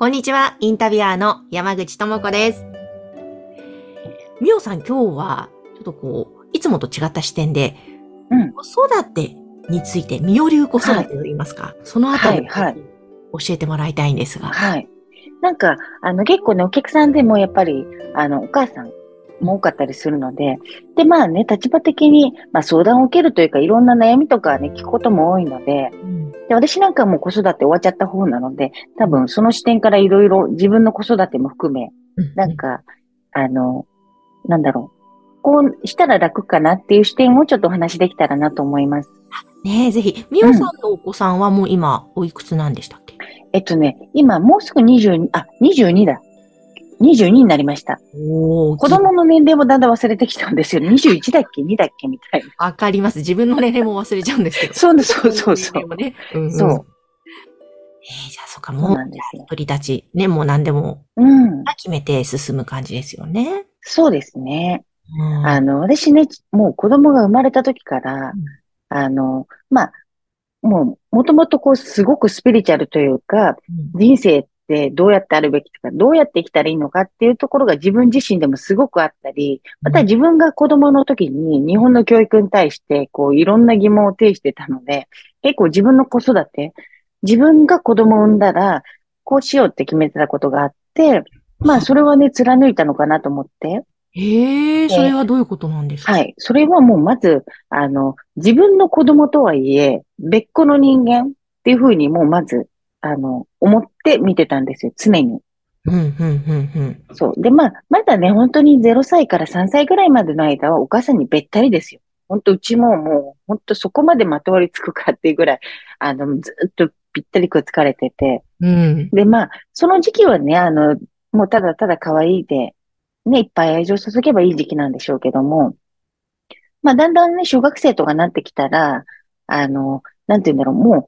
こんにちは、インタビュアーの山口智子です。みおさん、今日は、ちょっとこう、いつもと違った視点で、うん子育てについて、みお流子育てと言いますか、そのあたりをはいはい教えてもらいたいんですが。はい。なんか、あの、結構ね、お客さんでもやっぱり、あの、お母さんも多かったりするので、で、まあね、立場的に、まあ相談を受けるというか、いろんな悩みとかね、聞くことも多いので、うんで、私なんかもう子育て終わっちゃった方なので、多分その視点からいろいろ自分の子育ても含め、なんか、あの、なんだろう。こうしたら楽かなっていう視点をちょっとお話できたらなと思います。ねえ、ぜひ、みおさんのお子さんはもう今、おいくつなんでしたっけ、えっとね、今もうすぐ22、あ、22だ。22になりました。子供の年齢もだんだん忘れてきたんですよ。21だっけ ?2 だっけ？みたいな。わかります。自分の年齢も忘れちゃうんですけど。そうそうそうそう。年齢もね。うんうんそう。えーじゃあ、そっか、そうもう。鳥たち、ね、もう何でもうん。決めて進む感じですよね。そうですね。うんあの、私ね、もう子供が生まれた時から、うんあの、まあ、もう、もともとこう、すごくスピリチュアルというか、うん人生どうやってあるべきとか、どうやって生きたらいいのかっていうところが自分自身でもすごくあったり、また自分が子供の時に日本の教育に対して、こう、いろんな疑問を呈してたので、結構自分の子育て、自分が子供を産んだら、こうしようって決めてたことがあって、まあ、それはね、貫いたのかなと思って、へえ、それはどういうことなんですか？はい。それはもうまず、あの、自分の子供とはいえ、別個の人間っていうふうにもうまず、あの、思って見てたんですよ、常に。うん、うん、うん、うん。そう。で、まあ、まだね、本当に0歳から3歳ぐらいまでの間はお母さんにべったりですよ。本当うちももう、本当そこまでまとわりつくかっていうぐらい、あの、ずっとぴったりくっつかれてて。うん。で、まあ、その時期はね、あの、もうただただ可愛いで、ね、いっぱい愛情注げばいい時期なんでしょうけども、まあ、だんだんね、小学生とかなってきたら、あの、なんて言うんだろう、もう、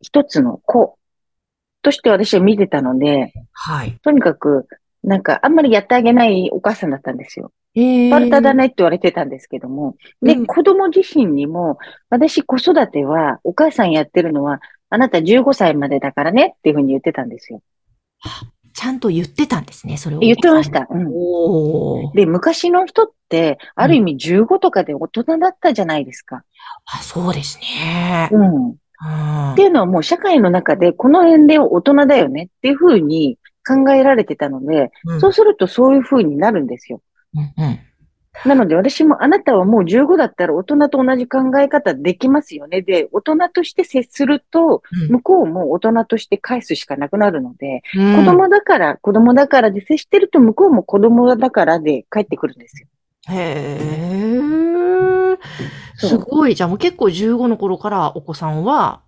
一つの子として私は見てたので、はい。とにかく、なんか、あんまりやってあげないお母さんだったんですよ。へえ。スパルタだねって言われてたんですけども。で、うん子供自身にも、私子育ては、お母さんやってるのは、あなた15歳までだからねっていうふうに言ってたんですよ。ちゃんと言ってたんですね、それを。言ってまし。た。うん。で、昔の人って、ある意味15とかで大人だったじゃないですか。あ、そうですね。うん。っうん。ていうのはもう社会の中で、この年齢は大人だよねっていうふうに考えられてたので、うんそうするとそういうふうになるんですよ。うんうん。なので私もあなたはもう15だったら大人と同じ考え方できますよね。で、大人として接すると、うん向こうも大人として返すしかなくなるので、うん子供だから、子供だからで接してると向こうも子供だからで帰ってくるんですよ。へえ。すごい。じゃあもう結構15の頃からお子さんは、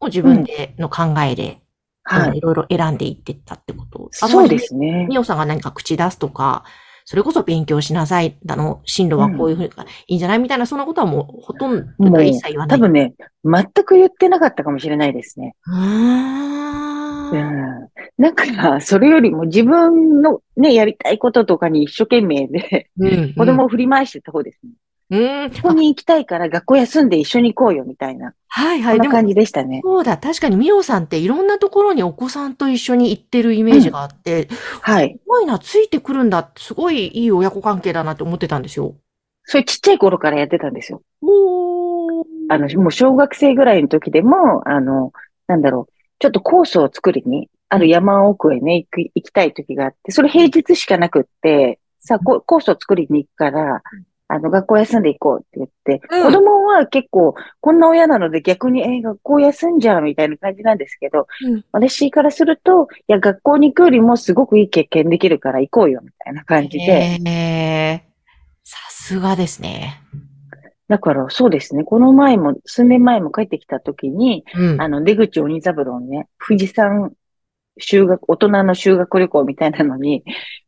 もう自分での考えで、はい。いろいろ選んでいってったってこと。そうですね。みおさんが何か口出すとか、それこそ勉強しなさい、だの、進路はこういうふうがいいんじゃないみたいな、そんなことはもうほとんど一切言わない。多分ね、全く言ってなかったかもしれないですね。うん。なんか、それよりも自分のね、やりたいこととかに一生懸命で、うん。子供を振り回してた方ですね。うん。ここに行きたいから学校休んで一緒に行こうよ、みたいな。はいはい。でもそんな感じでしたね。そうだ、確かにみおさんっていろんなところにお子さんと一緒に行ってるイメージがあって、はい。すごいな、ついてくるんだって、すごいいい親子関係だなって思ってたんですよ。それちっちゃい頃からやってたんですよ。おー。あの、もう小学生ぐらいの時でも、あの、なんだろう、ちょっとコースを作りに、ある山奥へね、行く、行きたい時があって、それ平日しかなくって、さあ、こコースを作りに行くから、あの、学校休んで行こうって言って、うん子供は結構、こんな親なので逆に、えー学校休んじゃうみたいな感じなんですけど、うん私からすると、いや、学校に行くよりもすごくいい経験できるから行こうよ、みたいな感じで。えー、さすがですね。だから、そうですね。この前も、数年前も帰ってきた時に、うん。あの、出口鬼三郎ね、富士山修学、大人の修学旅行みたいなのに、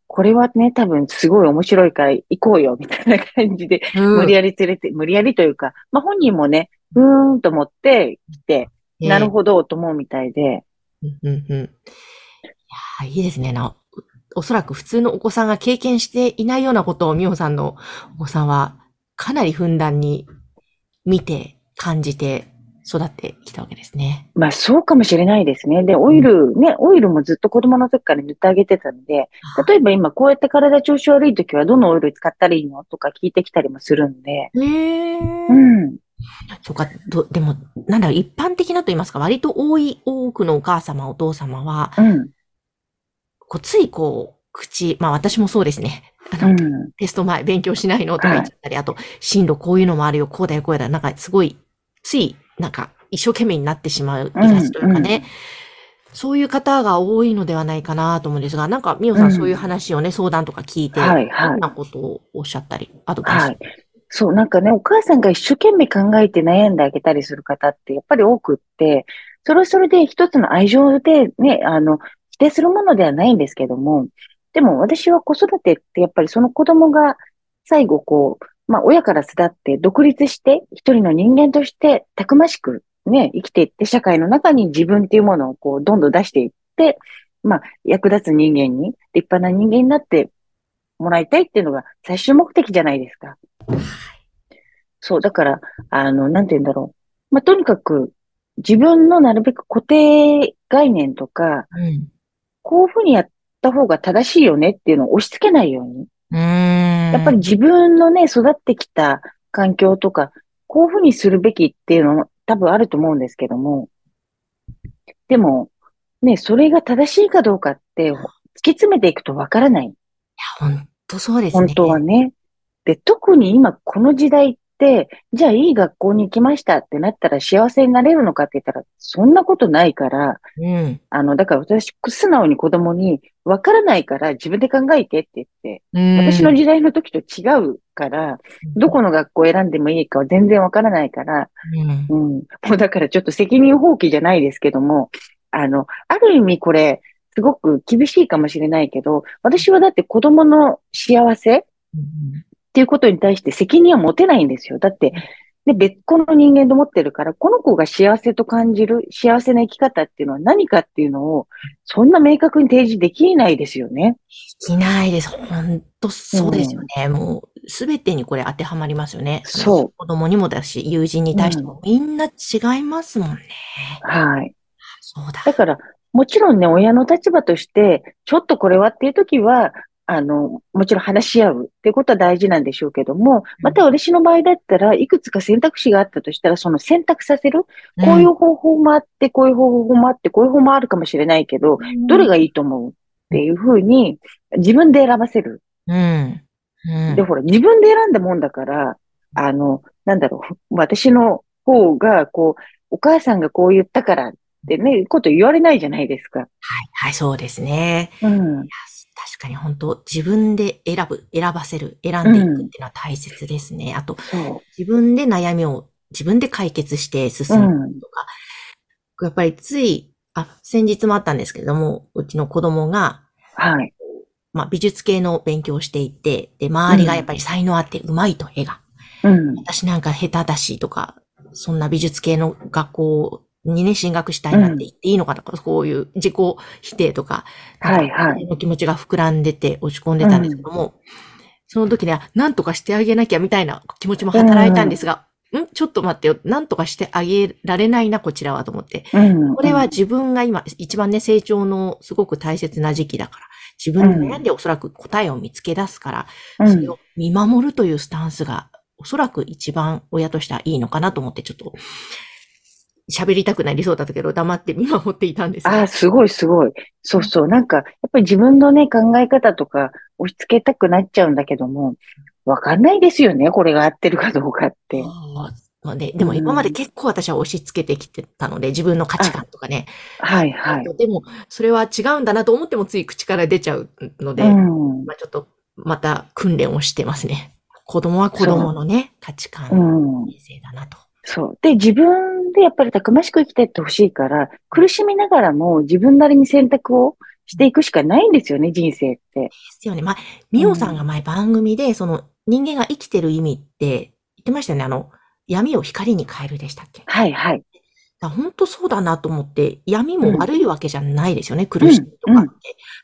これはね、多分すごい面白いから行こうよ、みたいな感じで、うん無理やり連れて、無理やりというか、まあ本人もね、うーんと思って来て、なるほど、と思うみたいで、うんうんうん。いやーいいですね。なおおそらく普通のお子さんが経験していないようなことを美穂さんのお子さんはかなりふんだんに見て、感じて育ってきたわけですね。まあそうかもしれないですね。で、オイル、ね、オイルもずっと子供の時から塗ってあげてたんで、例えば今こうやって体調子悪い時はどのオイル使ったらいいのとか聞いてきたりもするんで、へえ。うん。そうか、ど、でも、なんだろう、一般的なと言いますか、割と多い、多くのお母様、お父様は、うん。こう、ついこう、口、まあ私もそうですね。あの、うん。テスト前勉強しないのとか言っちゃったり、あと、進路こういうのもあるよ、こうだよ、こうだよ、なんかすごい、つい、なんか、一生懸命になってしまう、いがちというかね、そういう方が多いのではないかなと思うんですが、なんか、みおさん、うんそういう話をね、相談とか聞いて、はいはいどんなことをおっしゃったり、アドバイス。はい。そう、なんかね、お母さんが一生懸命考えて悩んであげたりする方ってやっぱり多くって、それはそれで一つの愛情でね、あの、否定するものではないんですけども、でも私は子育てってやっぱりその子供が最後こう、まあ親から巣立って独立して一人の人間としてたくましくね、生きていって社会の中に自分っていうものをこうどんどん出していって、まあ役立つ人間に、立派な人間になってもらいたいっていうのが最終目的じゃないですか。そう、だから、あの、なんて言うんだろう。まあ、とにかく、自分のなるべく固定概念とか、うん。こういうふうにやった方が正しいよねっていうのを押し付けないように。うーん。やっぱり自分のね、育ってきた環境とか、こういうふうにするべきっていうのも多分あると思うんですけども、でも、ね、それが正しいかどうかって、突き詰めていくとわからない。本当そうですね。本当はね。で、特に今この時代って、じゃあいい学校に行きましたってなったら幸せになれるのかって言ったら、そんなことないから、うん。あの、だから私、素直に子供に、わからないから自分で考えてって言って、うん私の時代の時と違うから、どこの学校を選んでもいいかは全然わからないから、うんうん。もうだからちょっと責任放棄じゃないですけども、あの、ある意味これ、すごく厳しいかもしれないけど、私はだって子供の幸せうんっていうことに対して責任は持てないんですよ。だって、で、別個の人間と思ってるから、この子が幸せと感じる幸せな生き方っていうのは何かっていうのを、そんな明確に提示できないですよね。できないです。本当そうですよね。もう、すべてにこれ当てはまりますよね。そう子供にもだし、友人に対してもみんな違いますもんね。はい。そうだ。だから、もちろんね、親の立場として、ちょっとこれはっていう時は、あの、もちろん話し合うっていうことは大事なんでしょうけども、また私の場合だったらいくつか選択肢があったとしたら、その選択させる、こういう方法もあって、こういう方法もあって、こういう方法もあるかもしれないけど、どれがいいと思うっていうふうに、自分で選ばせる。うん。うんで、ほら、自分で選んだもんだから、あの、なんだろう、私の方が、こう、お母さんがこう言ったからってね、こと言われないじゃないですか。はい、そうですね。うん。確かに本当、自分で選ぶ、選ばせる、選んでいくっていうのは大切ですね。あと、そ自分で悩みを自分で解決してう。進むうん。とか、やっぱりつい、あ、先日もあったんですけれども、うちの子供が、はい。まあ、美術系の勉強をしていて、で、周りがやっぱり才能あって上手いと絵が。うん。私なんか下手だしとか、そんな美術系の学校にね、進学したいなんて言っていいのかとか、こういう自己否定とか、はいはいの気持ちが膨らんでて落ち込んでたんですけども、その時には何とかしてあげなきゃみたいな気持ちも働いたんですが、んちょっと待ってよ。何とかしてあげられないな、こちらはと思って。うん。これは自分が今、一番ね、成長のすごく大切な時期だから、自分で悩んでおそらく答えを見つけ出すから、うん、それを見守るというスタンスが、おそらく一番親としてはいいのかなと思って、ちょっと、喋りたくなりそうだったけど、黙って見守っていたんです。ああ、すごいすごい。そうそう。なんか、やっぱり自分のね、考え方とか押し付けたくなっちゃうんだけども、わかんないですよね。これが合ってるかどうかって。そうね、でも今まで結構私は押し付けてきてたので、自分の価値観とかね。はいはい。でも、それは違うんだなと思ってもつい口から出ちゃうので、うん。まあちょっとまた訓練をしてますね。子供は子供のね、価値観うん。人生だなと。そう。で、自分でやっぱりたくましく生きてってほしいから、苦しみながらも自分なりに選択をしていくしかないんですよね、人生って。ですよね。まあ、みおさんが前番組で、その人間が生きてる意味って言ってましたよね。あの、闇を光に変えるでしたっけ？はいはい。本当そうだなと思って、闇も悪いわけじゃないですよね、苦しみとかって。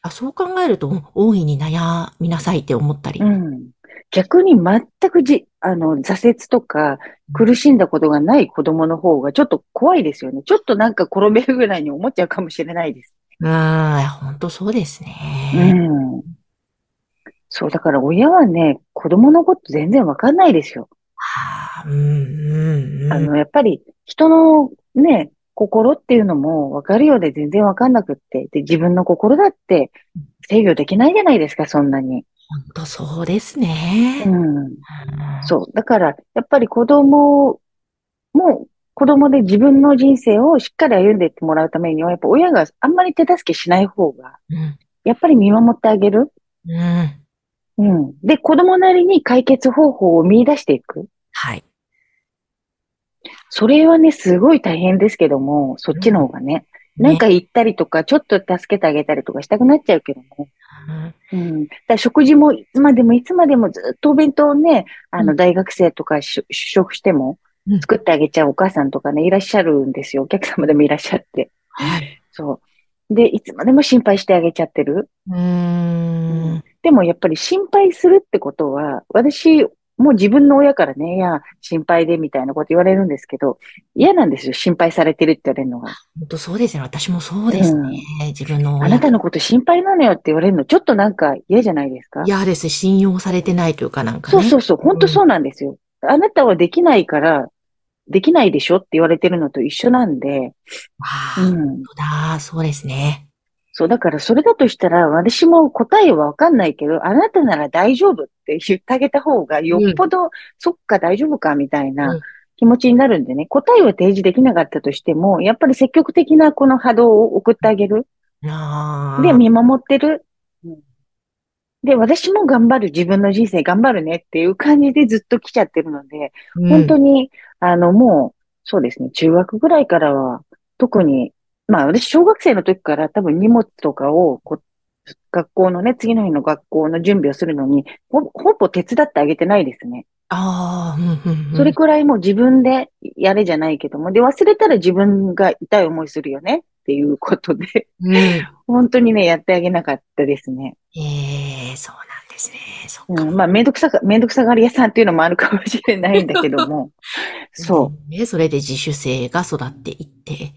あそう考えると、大いに悩みなさいって思ったり。うん。逆に全くじ、あの、挫折とか苦しんだことがない子供の方がちょっと怖いですよね。ちょっとなんか転べるぐらいに思っちゃうかもしれないです。うん、本当そうですうね。ん。そう、だから親はね、子供のこと全然わかんないですよ。あーうん、うん、うん。あの、やっぱり人のね、心っていうのも分かるようで全然分かんなくって、で、自分の心だって制御できないじゃないですか、そんなに。本当そうですね。うん。うんそう。だから、やっぱり子供も、子供で自分の人生をしっかり歩んでいってもらうためには、やっぱ親があんまり手助けしない方が、うん。やっぱり見守ってあげる。うん。うん。で、子供なりに解決方法を見出していく。はい。それはね、すごい大変ですけども、そっちの方がね。なんか言ったりとか、ちょっと助けてあげたりとかしたくなっちゃうけども。うんうん。だ食事もいつまでもいつまでもずっとお弁当をね、あの、うん大学生とかし就職してもうん作ってあげちゃうお母さんとかね、いらっしゃるんですよ。お客様でもいらっしゃって。はい。そう。で、いつまでも心配してあげちゃってる。うーん。でもやっぱり心配するってことは、私、もう自分の親からね、いや、心配でみたいなこと言われるんですけど、嫌なんですよ。心配されてるって言われるのが。本当そうですね。私もそうですね。自分の親。あなたのこと心配なのよって言われるの、ちょっとなんか嫌じゃないですか？嫌です。信用されてないというかなんかね。そうそうそう、本当そうなんですよ。あなたはできないから、できないでしょって言われてるのと一緒なんで、ああ、うん。本当だ。そうですね。そう、だからそれだとしたら、私も答えはわかんないけど、あなたなら大丈夫って言ってあげた方が、よっぽど、そっか大丈夫かみたいうん。な気持ちになるんでね、答えは提示できなかったとしても、やっぱり積極的なこの波動を送ってあげる。ああ。で、見守ってる。うん。で、私も頑張る、自分の人生頑張るねっていう感じでずっと来ちゃってるので、うん。本当に、あの、もう、そうですね、中学ぐらいからは、特に、まあ、私、小学生の時から多分荷物とかを、こう、学校のね、次の日の学校の準備をするのに、ほほぼ手伝ってあげてないですね。ああ、うんうんうん。それくらいもう自分でやれじゃないけども、で、忘れたら自分が痛い思いするよねっていうことで、うん。え本当にね、やってあげなかったですね。えそうなんですね。そっか。うん、まあ、めんどくさが、めんどくさがり屋さんっていうのもあるかもしれないんだけども、そう。う。ね、それで自主性が育っていって。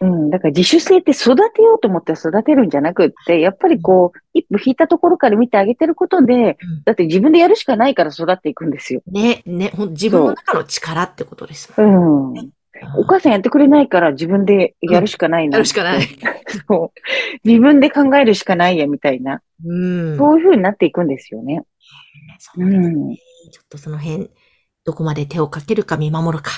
うん、だから自主性って育てようと思って育てるんじゃなくって、やっぱりこう、一歩引いたところから見てあげてることで、うんだって自分でやるしかないから育っていくんですよ。ね、ね、自分の中の力ってことですもんうん。お母さんやってくれないから自分でやるしかないな。やるしかない。そう。自分で考えるしかないや、みたいな。うん。そういう風になっていくんですよね。そうですね。ちょっとその辺、どこまで手をかけるか見守るか、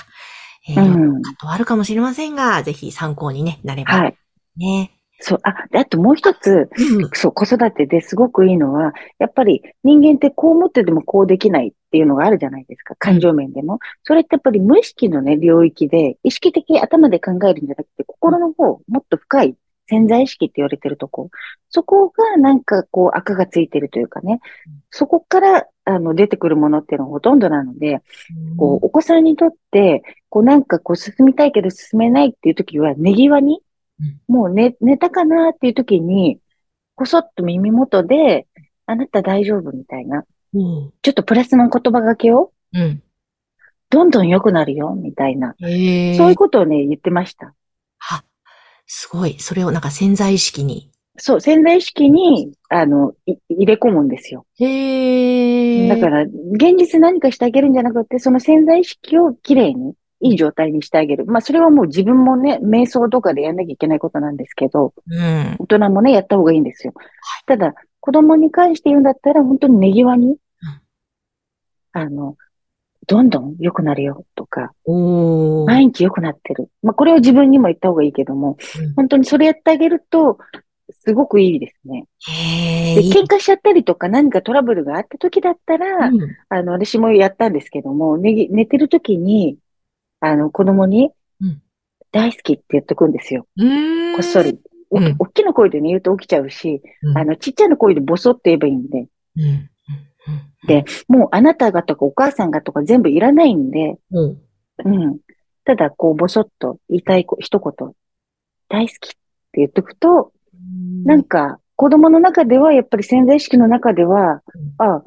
えー、うん葛藤あるかもしれませんが、ぜひ参考に、ね、なれば。はい。ね。そう。あ、であともう一つ、うん。そう、子育てですごくいいのは、やっぱり人間ってこう思っててもこうできないっていうのがあるじゃないですか。感情面でも。それってやっぱり無意識のね、領域で、意識的に頭で考えるんじゃなくて、心の方、もっと深い潜在意識って言われてるとこ。そこがなんかこう赤がついてるというかね。そこから、あの、出てくるものっていうのがほとんどなので、こう、お子さんにとって、こうなんかこう進みたいけど進めないっていう時は、寝際に、もう寝、寝たかなっていう時に、こそっと耳元で、あなた大丈夫みたいな、うん。ちょっとプラスの言葉がけを、うん。どんどん良くなるよ、みたいな。そういうことをね、言ってました。あ、すごい。それをなんか潜在意識に。そう、潜在意識に、あの、い入れ込むんですよ。へえ。だから、現実何かしてあげるんじゃなくて、その潜在意識をきれいに、いい状態にしてあげる。まあ、それはもう自分もね、瞑想とかでやんなきゃいけないことなんですけど、うん。大人もね、やった方がいいんですよ。ただ、子供に関して言うんだったら、本当に寝際に、あの、どんどん良くなるよとか。毎日良くなってる。まあ、これを自分にも言った方がいいけども、うん本当にそれやってあげると、すごくいいですね。で、喧嘩しちゃったりとか何かトラブルがあった時だったら、うんあの、私もやったんですけども、寝てる時に、あの、子供に、うん大好きって言っとくんですよ。こっそり。おうん大きな声でね、言うと起きちゃうし、うん。あの、ちっちゃな声でボソって言えばいいんで。でもうあなたがとかお母さんがとか全部いらないんで、うん。うん。ただ、こう、ボソッと言いたいこ一言、大好きって言っとくと、なんか、子供の中では、やっぱり潜在意識の中では、あ、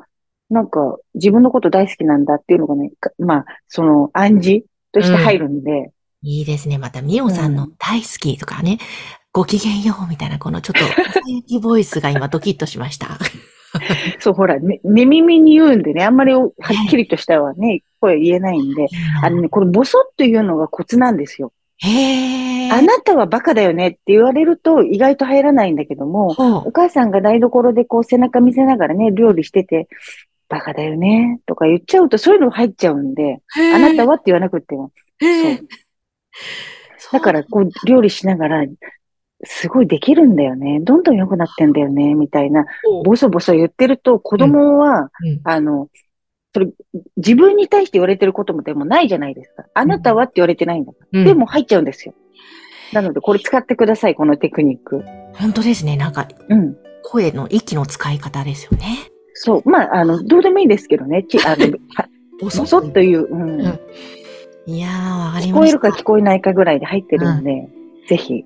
なんか、自分のこと大好きなんだっていうのがね、かまあ、その暗示として入るんで、いいですね。また、みおさんの大好きとかね、ごきげんようみたいな、このちょっと、ボイスが今ドキッとしました。そう、ほら、ね、寝耳に言うんでね、あんまりはっきりとしたはね、声言えないんで、あのね、これ、ボソッと言うのがコツなんですよ。へー。あなたはバカだよねって言われると意外と入らないんだけども、お母さんが台所でこう背中見せながらね、料理してて、バカだよねとか言っちゃうとそういうの入っちゃうんで、あなたはって言わなくても。そう。だからこう料理しながら、すごいできるんだよね。どんどん良くなってんだよね、みたいな、ボソボソ言ってると子供は、うん。あの、それ、自分に対して言われてることもでもないじゃないですか。あなたはって言われてないんだから。うんでも入っちゃうんですよ。なので、これ使ってください、このテクニック。本当ですね。なんか、うん。声の息の使い方ですよね。そう。まあ、あの、どうでもいいですけどね。ち、あの、はボボソッという、うん。うんいやー、わかり聞こえました。るか聞こえないかぐらいで入ってるんで、ぜひ。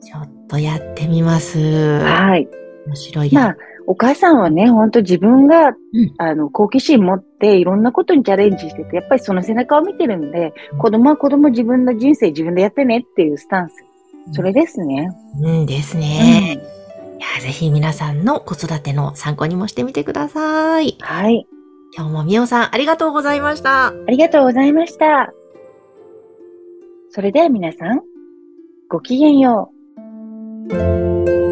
ちょっとやってみます。はい。面白いまあ、お母さんはね、本当自分が、うんあの、好奇心持っていろんなことにチャレンジしてて、やっぱりその背中を見てるんで、うん子供は子供自分の人生自分でやってねっていうスタンス。それですね。うんですうね。んいや、ぜひ皆さんの子育ての参考にもしてみてください。はい。今日もみおさんありがとうございました。ありがとうございました。それでは皆さん、ごきげんよう。